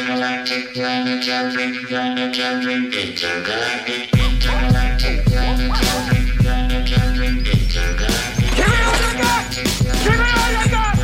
Intergalactic intergalactic, intergalactic, intergalactic. Give me all you got! Give me all you got!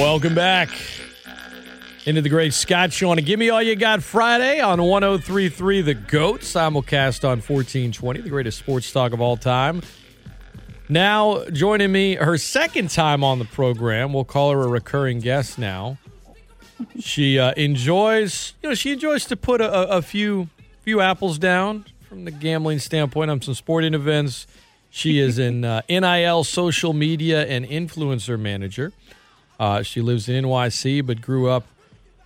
Welcome back into the Great Scott Show on a Gimme All You Got Friday on 1033 The GOAT, simulcast on 1420, the greatest sports talk of all time. Now, joining me, her second time on the program, we'll call her a recurring guest now. She uh, enjoys, you know, she enjoys to put a, a- few few apples down from the gambling standpoint on some sporting events. She is an uh, NIL social media and influencer manager. Uh, she lives in NYC, but grew up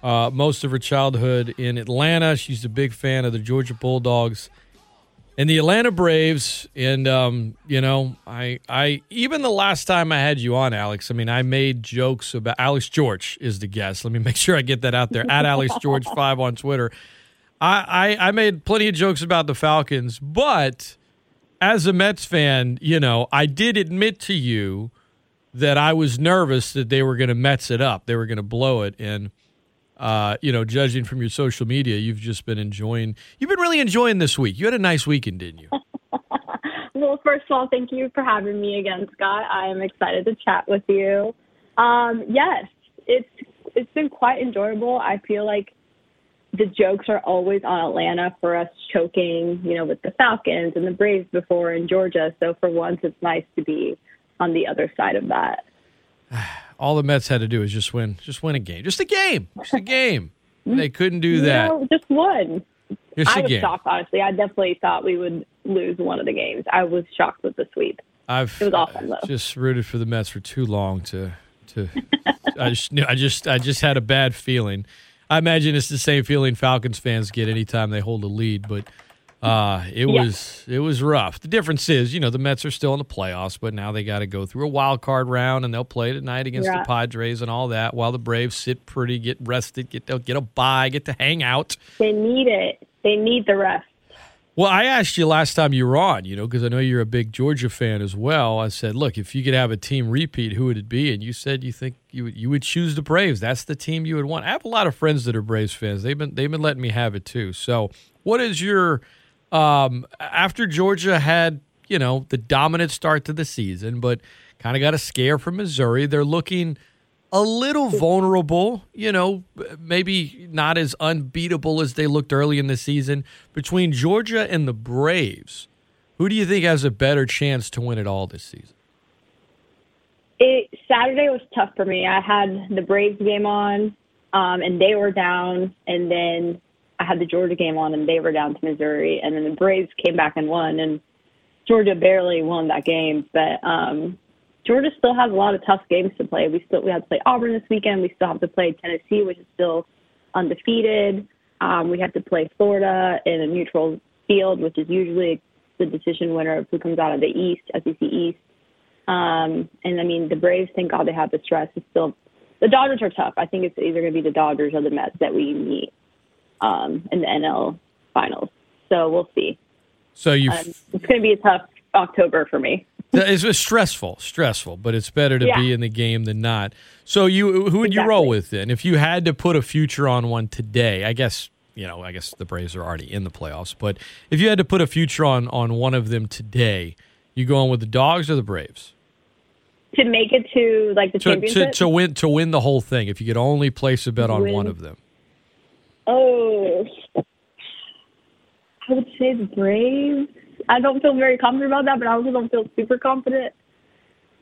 uh, most of her childhood in Atlanta. She's a big fan of the Georgia Bulldogs and the Atlanta Braves. And um, you know, I, I even the last time I had you on, Alex. I mean, I made jokes about Alex George is the guest. Let me make sure I get that out there at Alex George five on Twitter. I, I I made plenty of jokes about the Falcons, but as a Mets fan, you know, I did admit to you that I was nervous that they were going to Mets it up. They were going to blow it. And, uh, you know, judging from your social media, you've just been enjoying, you've been really enjoying this week. You had a nice weekend, didn't you? Well, first of all, thank you for having me again, Scott. I am excited to chat with you. Um, yes, it's it's been quite enjoyable. I feel like the jokes are always on Atlanta for us choking, you know, with the Falcons and the Braves before in Georgia. So for once, it's nice to be on the other side of that. All the Mets had to do is just win, just win a game. Just a game. Just a game. They couldn't do that. No, just one. Just I was game. shocked, honestly. I definitely thought we would lose one of the games. I was shocked with the sweep. I've It was awesome, though. just rooted for the Mets for too long to to. I just knew- I just I just had a bad feeling. I imagine it's the same feeling Falcons fans get anytime they hold a lead, but uh, it Yeah. was it was rough. The difference is, you know, the Mets are still in the playoffs, but now they got to go through a wild card round, and they'll play tonight against the Padres and all that. While the Braves sit pretty, get rested, get they'll get a bye, get to hang out. They need it. They need the rest. Well, I asked you last time you were on, you know, because I know you're a big Georgia fan as well. I said, look, if you could have a team repeat, who would it be? And you said you think you would, you would choose the Braves. That's the team you would want. I have a lot of friends that are Braves fans. They've been they've been letting me have it too. So, what is your um, after Georgia had you know the dominant start to the season, but kind of got a scare from Missouri? They're looking a little vulnerable, you know, maybe not as unbeatable as they looked early in the season. Between Georgia and the Braves, who do you think has a better chance to win it all this season? It Saturday was tough for me. I had the Braves game on, um, and they were down, and then I had the Georgia game on, and they were down to Missouri, and then the Braves came back and won, and Georgia barely won that game, but um, Georgia still has a lot of tough games to play. We still we have to play Auburn this weekend. We still have to play Tennessee, which is still undefeated. Um, we have to play Florida in a neutral field, which is usually the decision winner of who comes out of the East, SEC East. Um, and I mean, the Braves, thank God they have the stress. It's still the Dodgers are tough. I think it's either going to be the Dodgers or the Mets that we meet um, in the NL finals. So we'll see. So you, Um, it's going to be a tough October for me. it's stressful, stressful, but it's better to Yeah. be in the game than not. So you, who would you roll with then? If you had to put a future on one today, I guess you know, I guess the Braves are already in the playoffs, but if you had to put a future on on one of them today, you going with the Dogs or the Braves? To make it to like the to, to, to win to win the whole thing if you could only place a bet on Win. one of them oh, I would say the Braves. I don't feel very confident about that, but I also don't feel super confident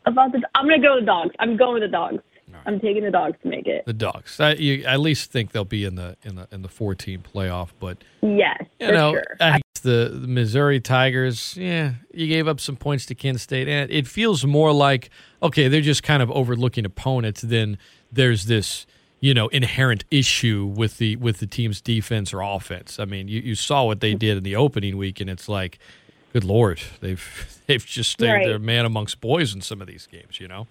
about the. I'm going to go with the dogs. I'm going with the dogs. I'm taking the dogs to make it. the dogs I, you at least think they'll be in the in the in the four team playoff but Yes, you for know sure. I guess the, the missouri tigers yeah you gave up some points to kent state and it feels more like okay they're just kind of overlooking opponents Then there's this you know inherent issue with the with the team's defense or offense i mean you, you saw what they did in the opening week and it's like good lord they've they've just they're, Right. they're man amongst boys in some of these games you know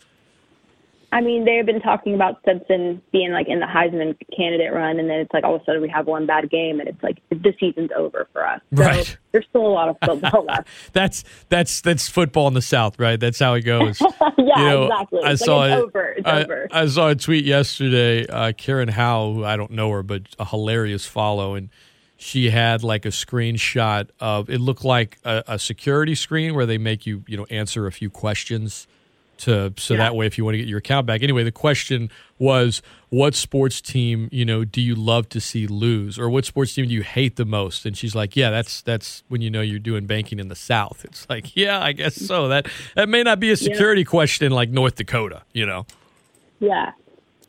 I mean, they've been talking about Stetson being like in the Heisman candidate run, and then it's like all of a sudden we have one bad game, and it's like the season's over for us. So Right. there's still a lot of football left. That's that's that's football in the South, right? That's how it goes. yeah, You know, exactly. I It's saw like it's it- over. It's I, over. I saw a tweet yesterday. Uh, Karen Howe, who I don't know her, but a hilarious follow, and she had like a screenshot of it looked like a, a security screen where they make you you know answer a few questions to so Yeah. that way if you want to get your account back. Anyway, the question was, what sports team you know do you love to see lose, or what sports team do you hate the most? And she's like, yeah, that's that's when you know you're doing banking in the South. It's like, yeah, I guess so. That that may not be a security question in like North Dakota, you know. Yeah.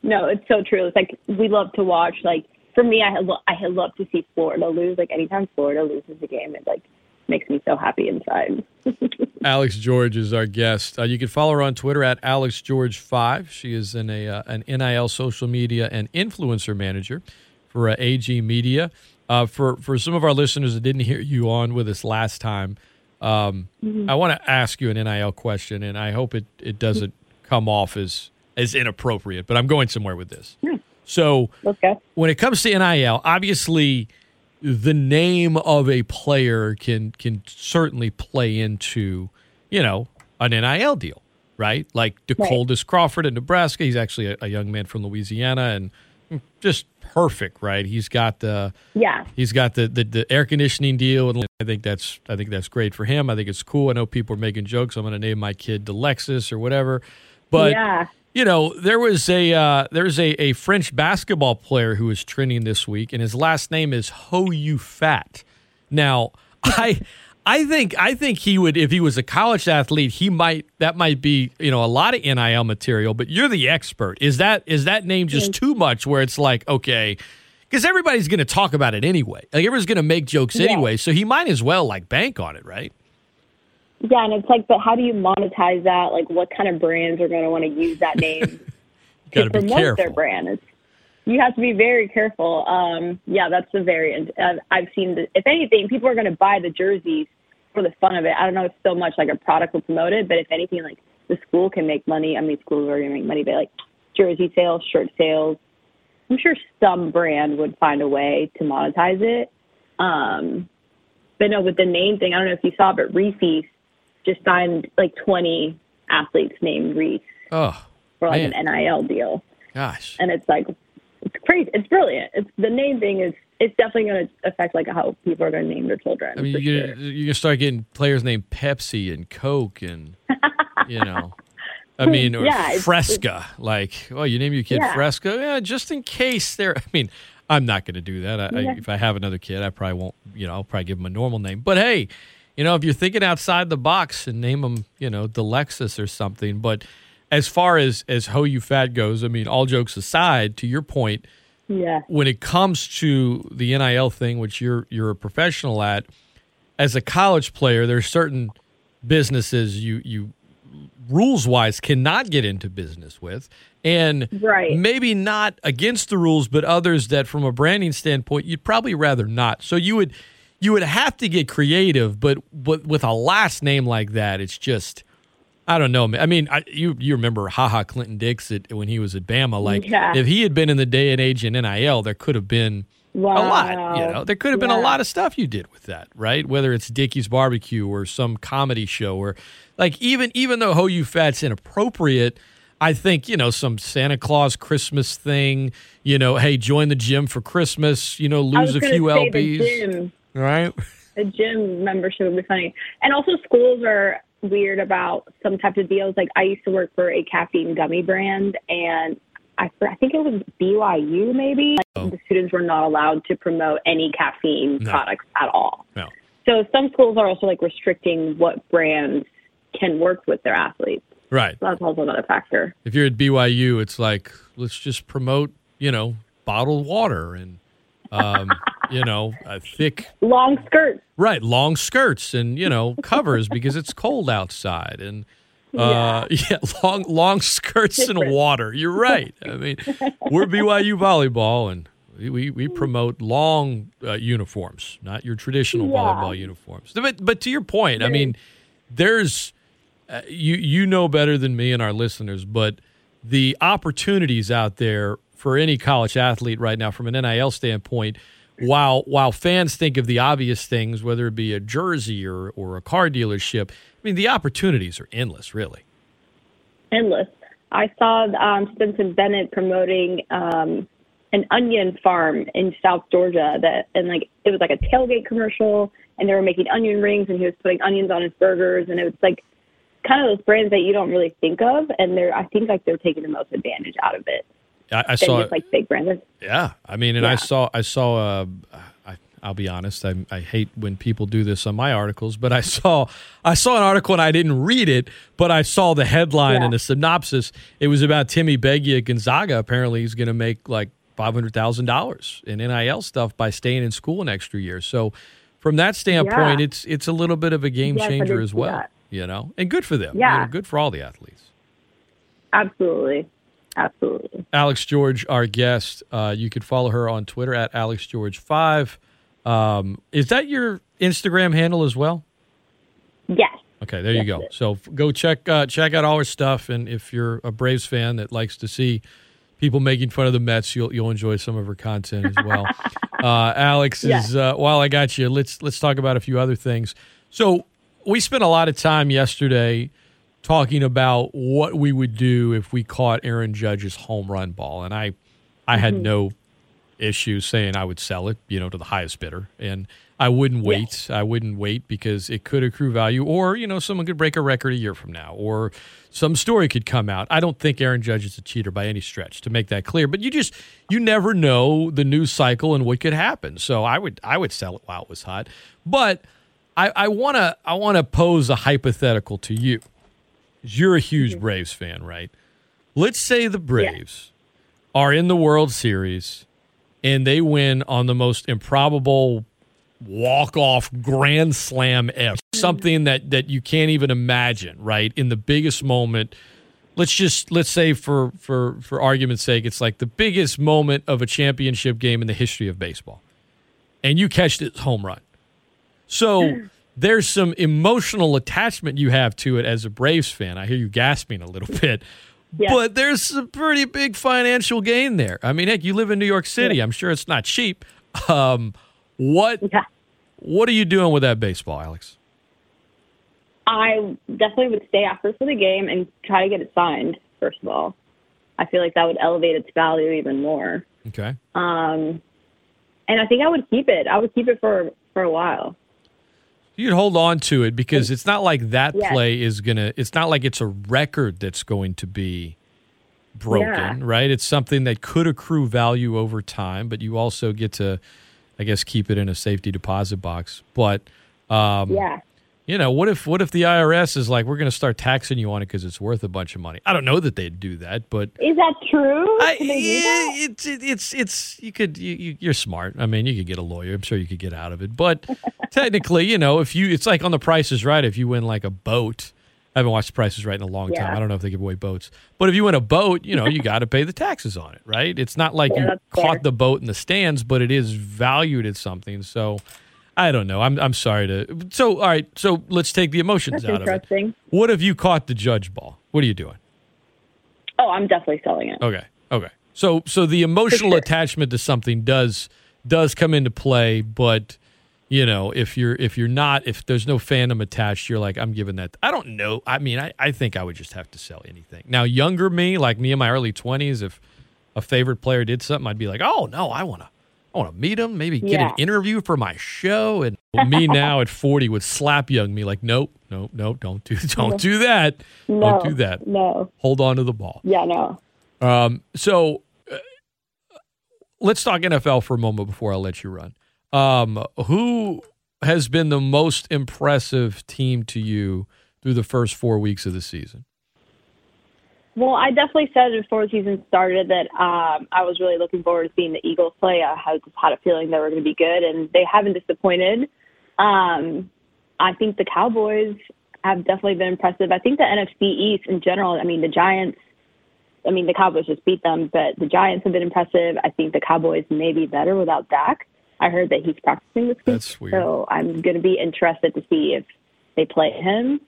No, it's so true. It's like we love to watch. Like for me, I I love to see Florida lose. Like anytime Florida loses a game, it like makes me so happy inside. Alex George is our guest. Uh, you can follow her on Twitter at Alex George Five. She is an a uh, an NIL social media and influencer manager for uh, AG Media. Uh, for for some of our listeners that didn't hear you on with us last time, um, I want to ask you an NIL question, and I hope it it doesn't come off as as inappropriate. But I'm going somewhere with this. So Let's when it comes to NIL, obviously the name of a player can can certainly play into, you know, an NIL deal, right? Like Decoldest Crawford in Nebraska, he's actually a, a young man from Louisiana and just perfect, right? He's got the Yeah. he's got the, the the air conditioning deal and I think that's I think that's great for him. I think it's cool. I know people are making jokes. I'm going to name my kid Delexis or whatever. But yeah. You know, there was a uh, there's a, a French basketball player who was trending this week, and his last name is Ho You Fat. Now, I I think I think he would if he was a college athlete, he might that might be you know a lot of NIL material. But you're the expert. Is that is that name just too much? Where it's like okay. Because everybody's going to talk about it anyway. Like everyone's going to make jokes Yeah. anyway, so he might as well like bank on it, right? Yeah, and it's like, but how do you monetize that? Like, what kind of brands are going to want to use that name to promote careful. their brand? It's, you have to be very careful. Um, yeah, that's a very. Uh, I've seen. The, if anything, people are going to buy the jerseys for the fun of it. I don't know if so much like a product will promote it, but if anything, like the school can make money. I mean, schools are going to make money, but like jersey sales, shirt sales. I'm sure some brand would find a way to monetize it. Um, but no, with the name thing, I don't know if you saw, but Reese's just signed like 20 athletes named Reese Oh, for like Man. an NIL deal, gosh. and it's like it's crazy. It's brilliant. It's the name thing is it's definitely going to affect like how people are going to name their children. I mean, for you sure. you can start getting players named Pepsi and Coke and you know, I mean, or Yeah, it's- Fresca. Like, oh, you name your kid Yeah. Fresca, yeah, just in case they're. I mean, I'm not going to do that. I, I, if I have another kid, I probably won't. You know, I'll probably give him a normal name. But hey, you know, if you're thinking outside the box and name them, you know, the Delexis or something. But as far as as Ho You Fat goes, I mean, all jokes aside, to your point yeah, when it comes to the NIL thing, which you're you're a professional at, as a college player, there's certain businesses you you rules wise cannot get into business with, and Right. maybe not against the rules, but others that from a branding standpoint you'd probably rather not. So you would you would have to get creative, but with a last name like that, it's just. I don't know. I mean, I, you you remember Ha Ha Clinton-Dix at, when he was at Bama? Like, Yeah. if he had been in the day and age in NIL, there could have been a lot. You know, there could have been a lot of stuff you did with that, right? Whether it's Dickie's Barbecue or some comedy show, or like even even though Ho You Fat's inappropriate, I think you know some Santa Claus Christmas thing. You know, hey, join the gym for Christmas. You know, lose a few lbs. Right? a gym membership would be funny. And also, schools are weird about some types of deals. Like I used to work for a caffeine gummy brand, and I I think it was BYU maybe. Like, The students were not allowed to promote any caffeine No. products at all. No. So some schools are also like restricting what brands can work with their athletes. Right. So that's also another factor. If you're at BYU, it's like let's just promote, you know, bottled water and, um, you know, a thick Long skirts. Right, long skirts and you know covers because it's cold outside and uh, yeah, long long skirts and water. You're right. I mean, we're BYU volleyball and we we, we promote long uh, uniforms, not your traditional Yeah. volleyball uniforms. But but to your point, I mean, there's uh, you you know better than me and our listeners, but the opportunities out there for any college athlete right now from an NIL standpoint. While while fans think of the obvious things, whether it be a jersey or or a car dealership, I mean the opportunities are endless, really. endless. I saw um, Stetson Bennett promoting um, an onion farm in South Georgia that, and like it was like a tailgate commercial, and they were making onion rings, and he was putting onions on his burgers, and it was like kind of those brands that you don't really think of, and they're I think like they're taking the most advantage out of it I, I saw just like big brands. Yeah, I mean, and I saw, I saw. Uh, I, I'll be honest. I, I hate when people do this on my articles, but I saw, I saw an article and I didn't read it, but I saw the headline Yeah. and the synopsis. It was about Timmy Beggy at Gonzaga. Apparently, he's going to make like five hundred thousand dollars in NIL stuff by staying in school an extra year. So, from that standpoint, Yeah. it's it's a little bit of a game Yes, changer as well. that. You know, and good for them. You Yeah. know, good for all the athletes. Absolutely, absolutely. Alex George, our guest. Uh, you could follow her on Twitter at Alex George Five. Um, is that your Instagram handle as well? Yes. Okay, there you go. So go check uh, check out all her stuff, and if you're a Braves fan that likes to see people making fun of the Mets, you'll you'll enjoy some of her content as well. uh, Alex is uh, while I got you, let's let's talk about a few other things. So we spent a lot of time yesterday talking about what we would do if we caught Aaron Judge's home run ball, and I I had Mm-hmm. no issue saying I would sell it, you know, to the highest bidder, and I wouldn't wait. I wouldn't wait because it could accrue value, or you know, someone could break a record a year from now, or some story could come out. I don't think Aaron Judge is a cheater by any stretch, to make that clear. But you just you never know the news cycle and what could happen. So I would I would sell it while it was hot, but I, I wanna I wanna pose a hypothetical to you. You're a huge mm-hmm. Braves fan, right? Let's say the Braves are in the World Series and they win on the most improbable walk off grand slam ever. Mm-hmm. Something that that you can't even imagine, right? In the biggest moment. Let's just let's say for for for argument's sake, it's like the biggest moment of a championship game in the history of baseball. And you catch this home run. So mm. There's some emotional attachment you have to it as a Braves fan. I hear you gasping a little bit. Yeah. But there's a pretty big financial gain there. I mean, heck, you live in New York City. I'm sure it's not cheap. Um, what Yeah. what are you doing with that baseball, Alex? I definitely would stay after for the game and try to get it signed. First of all, I feel like that would elevate its value even more. Okay. Um, and I think I would keep it. I would keep it for for a while. You'd hold on to it because it's not like that Yes. play is gonna. It's not like it's a record that's going to be broken, Yeah. right? It's something that could accrue value over time, but you also get to, I guess, keep it in a safety deposit box. But um, Yeah. You know, what if what if the IRS is like, we're going to start taxing you on it because it's worth a bunch of money? I don't know that they'd do that, but Is that true? I, Can they do yeah, it's it, it's it's you could you, you you're smart. I mean, you could get a lawyer. I'm sure you could get out of it. But technically, you know, if you it's like on the Price is Right. If you win like a boat, I haven't watched the Price is Right in a long time. I don't know if they give away boats, but if you win a boat, you know, you got to pay the taxes on it, right? It's not like Yeah, you caught fair. the boat in the stands, but it is valued at something. So. I don't know. I'm I'm sorry to. So all right. So let's take the emotions That's out of it. What have you caught the judge ball? What are you doing? Oh, I'm definitely selling it. Okay. Okay. So so the emotional sure. attachment to something does does come into play, but you know, if you're if you're not if there's no fandom attached, you're like, I'm giving that I don't know. I mean, I, I think I would just have to sell anything. Now, younger me, like me in my early twenties, if a favorite player did something, I'd be like, Oh no, I wanna I wanna meet him, maybe get an interview for my show. And me now at forty would slap young me like, Nope, nope, nope, don't do don't do that. No. Don't do that. No. Hold on to the ball. Yeah, no. Um, so uh, let's talk NFL for a moment before I let you run. Um, who has been the most impressive team to you through the first four weeks of the season? Well, I definitely said before the season started that um, I was really looking forward to seeing the Eagles play. I had just had a feeling they were going to be good, and they haven't disappointed. Um, I think the Cowboys have definitely been impressive. I think the NFC East in general. I mean, the Giants. I mean, the Cowboys just beat them, but the Giants have been impressive. I think the Cowboys may be better without Dak. I heard that he's practicing this week, That's weird. so I'm going to be interested to see if they play him.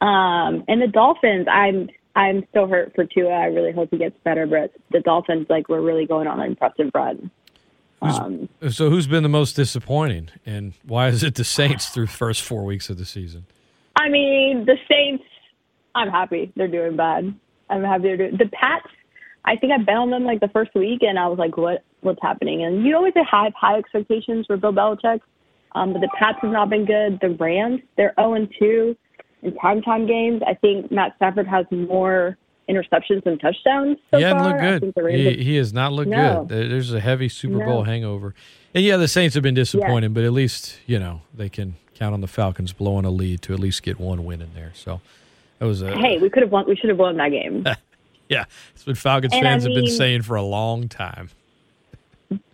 Um, and the Dolphins, I'm I'm still hurt for Tua. I really hope he gets better, but the Dolphins, like, we're really going on an impressive run. Um, So who's been the most disappointing, and why is it the Saints through the first four weeks of the season? I mean, the Saints. I'm happy they're doing bad. I'm happy they're doing the Pats. I think I bet on them like the first week, and I was like, "What? What's happening?" And you always have high expectations for Bill Belichick, um, but the Pats have not been good. The Rams, they're 0 and 2 in primetime games. I think Matt Stafford has more interceptions than touchdowns. So he hasn't far. looked good. think the Rams He, he has not looked No. good. There's a heavy Super No. Bowl hangover. And yeah, the Saints have been disappointing, but at least, you know, they can count on the Falcons blowing a lead to at least get one win in there. So that was a hey, we could have won. We should have won that game. yeah, it's what Falcons And I fans have been saying for a long time.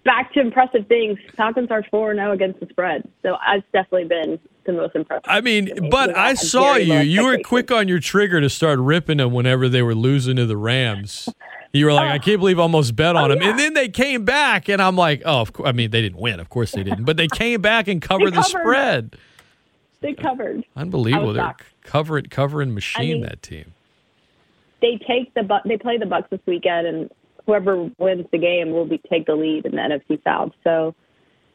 Back to impressive things. Falcons are four zero oh against the spread, so that's definitely been the most impressive. I mean, me. but We I saw you. You were quick on your trigger to start ripping them whenever they were losing to the Rams. You were like, I can't believe I almost bet on Oh, them. yeah. And then they came back, and I'm like, oh, of course. I mean, they didn't win. Of course they didn't. But they came back and covered the spread. They covered. Unbelievable. They're covering, covering machine, mean- that team. They take the Bu- they play the Bucs this weekend, and whoever wins the game will be take the lead in the NFC South. So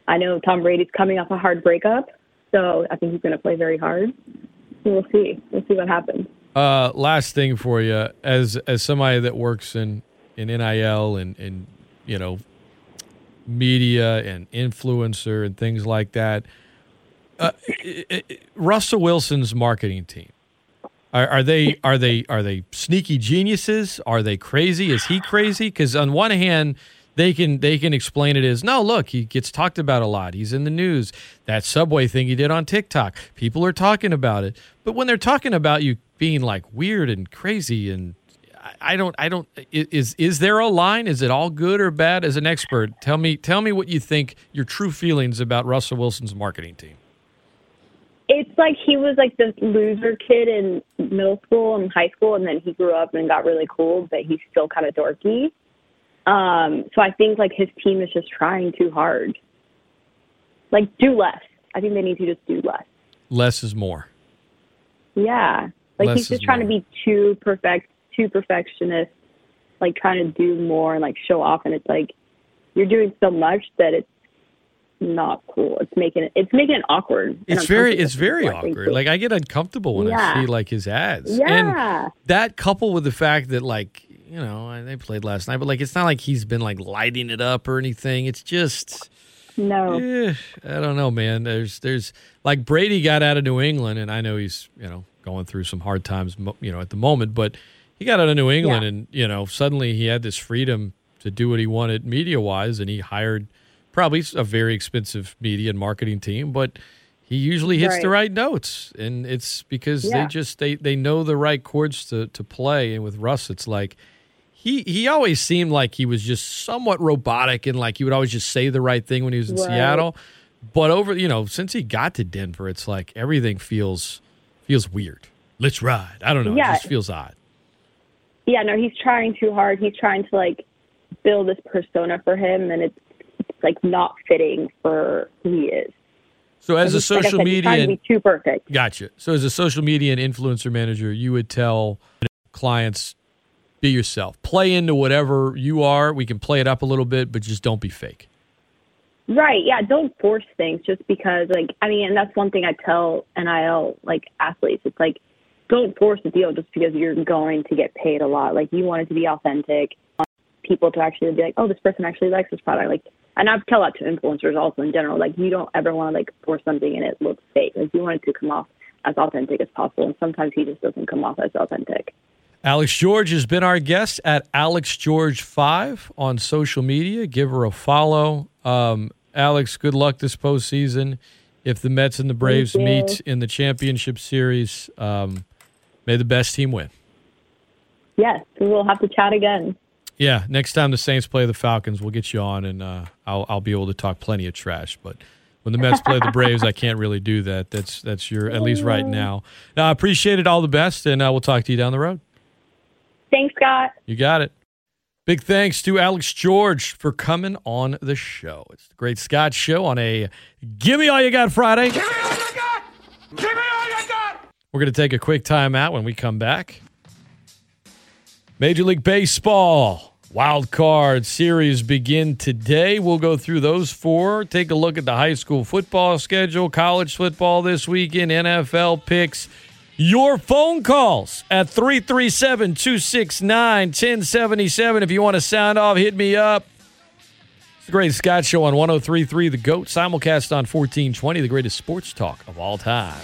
I know Tom Brady's coming off a hard breakup, so I think he's going to play very hard. We'll see. We'll see what happens. Uh, last thing for you, as as somebody that works in in NIL and and you know media and influencer and things like that, uh, i- i- i- Russell Wilson's marketing team are, are they are they are they sneaky geniuses? Are they crazy? Is he crazy? Because on one hand. They can they can explain it as no look he gets talked about a lot he's in the news that subway thing he did on TikTok people are talking about it but when they're talking about you being like weird and crazy and I- don't I don't is is there a line is it all good or bad as an expert tell me tell me what you think your true feelings about Russell Wilson's marketing team It's like he was like this loser kid in middle school and high school, and then he grew up and got really cool, but he's still kind of dorky. Um, so I think like his team is just trying too hard. Like do less. I think they need to just do less. less is more Yeah. Like Less he's just trying to be too perfect, too perfectionist, like trying to do more and like show off, and it's like you're doing so much that it's not cool. It's making it it's making it awkward. it's very it's very awkward like I get uncomfortable when I see like his ads Yeah. and that coupled with the fact that like you know they played last night but like it's not like he's been like lighting it up or anything it's just no. Eh, I don't know, man. There's there's like Brady got out of New England, and I know he's you know going through some hard times, you know, at the moment. But he got out of New England, Yeah. and you know, suddenly he had this freedom to do what he wanted media wise, and he hired probably a very expensive media and marketing team, but he usually hits the Right. right notes, and it's because they just they they know the right chords to to play. And with Russ, it's like he he always seemed like he was just somewhat robotic and like he would always just say the right thing when he was in Right. Seattle. But over you know since he got to Denver, it's like everything feels feels weird. Let's ride. I don't know. It just feels odd. Yeah, no, he's trying too hard. He's trying to like build this persona for him, and it's like not fitting for who he is. So as a He's- like social said, media to be too perfect. Gotcha. So as a social media and influencer manager, you would tell clients, be yourself. Play into whatever you are. We can play it up a little bit, but just don't be fake. Right. Yeah. Don't force things just because, like, I mean, and that's one thing I tell NIL, like, athletes. It's like, don't force a deal just because you're going to get paid a lot. Like, you want it to be authentic. Want people to actually be like, oh, this person actually likes this product. Like, and I tell that to influencers also in general. Like, you don't ever want to, like, force something and it looks fake. Like, you want it to come off as authentic as possible. And sometimes he just doesn't come off as authentic. Alex George has been our guest at Alex George Five on social media. Give her a follow. Um, Alex, good luck this postseason. If the Mets and the Braves meet in the championship series, um, may the best team win. Yes. We'll have to chat again. Yeah, next time the Saints play the Falcons, we'll get you on, and uh, I'll I'll be able to talk plenty of trash. But when the Mets play the Braves, I can't really do that. That's that's your at least right now. Now, I appreciate it. All the best, and uh, we'll talk to you down the road. Thanks, Scott. You got it. Big thanks to Alex George for coming on the show. It's the Great Scott Show on a Give Me All You Got Friday. Give me all you got! Give me all you got! We're going to take a quick time out when we come back. Major League Baseball wild card series begin today. We'll go through those four. Take a look at the high school football schedule, college football this weekend, NFL picks. Your phone calls at 337 269 1077. If you want to sound off, hit me up. It's the Great Scott Show on 1033 The GOAT, simulcast on 1420, the greatest sports talk of all time.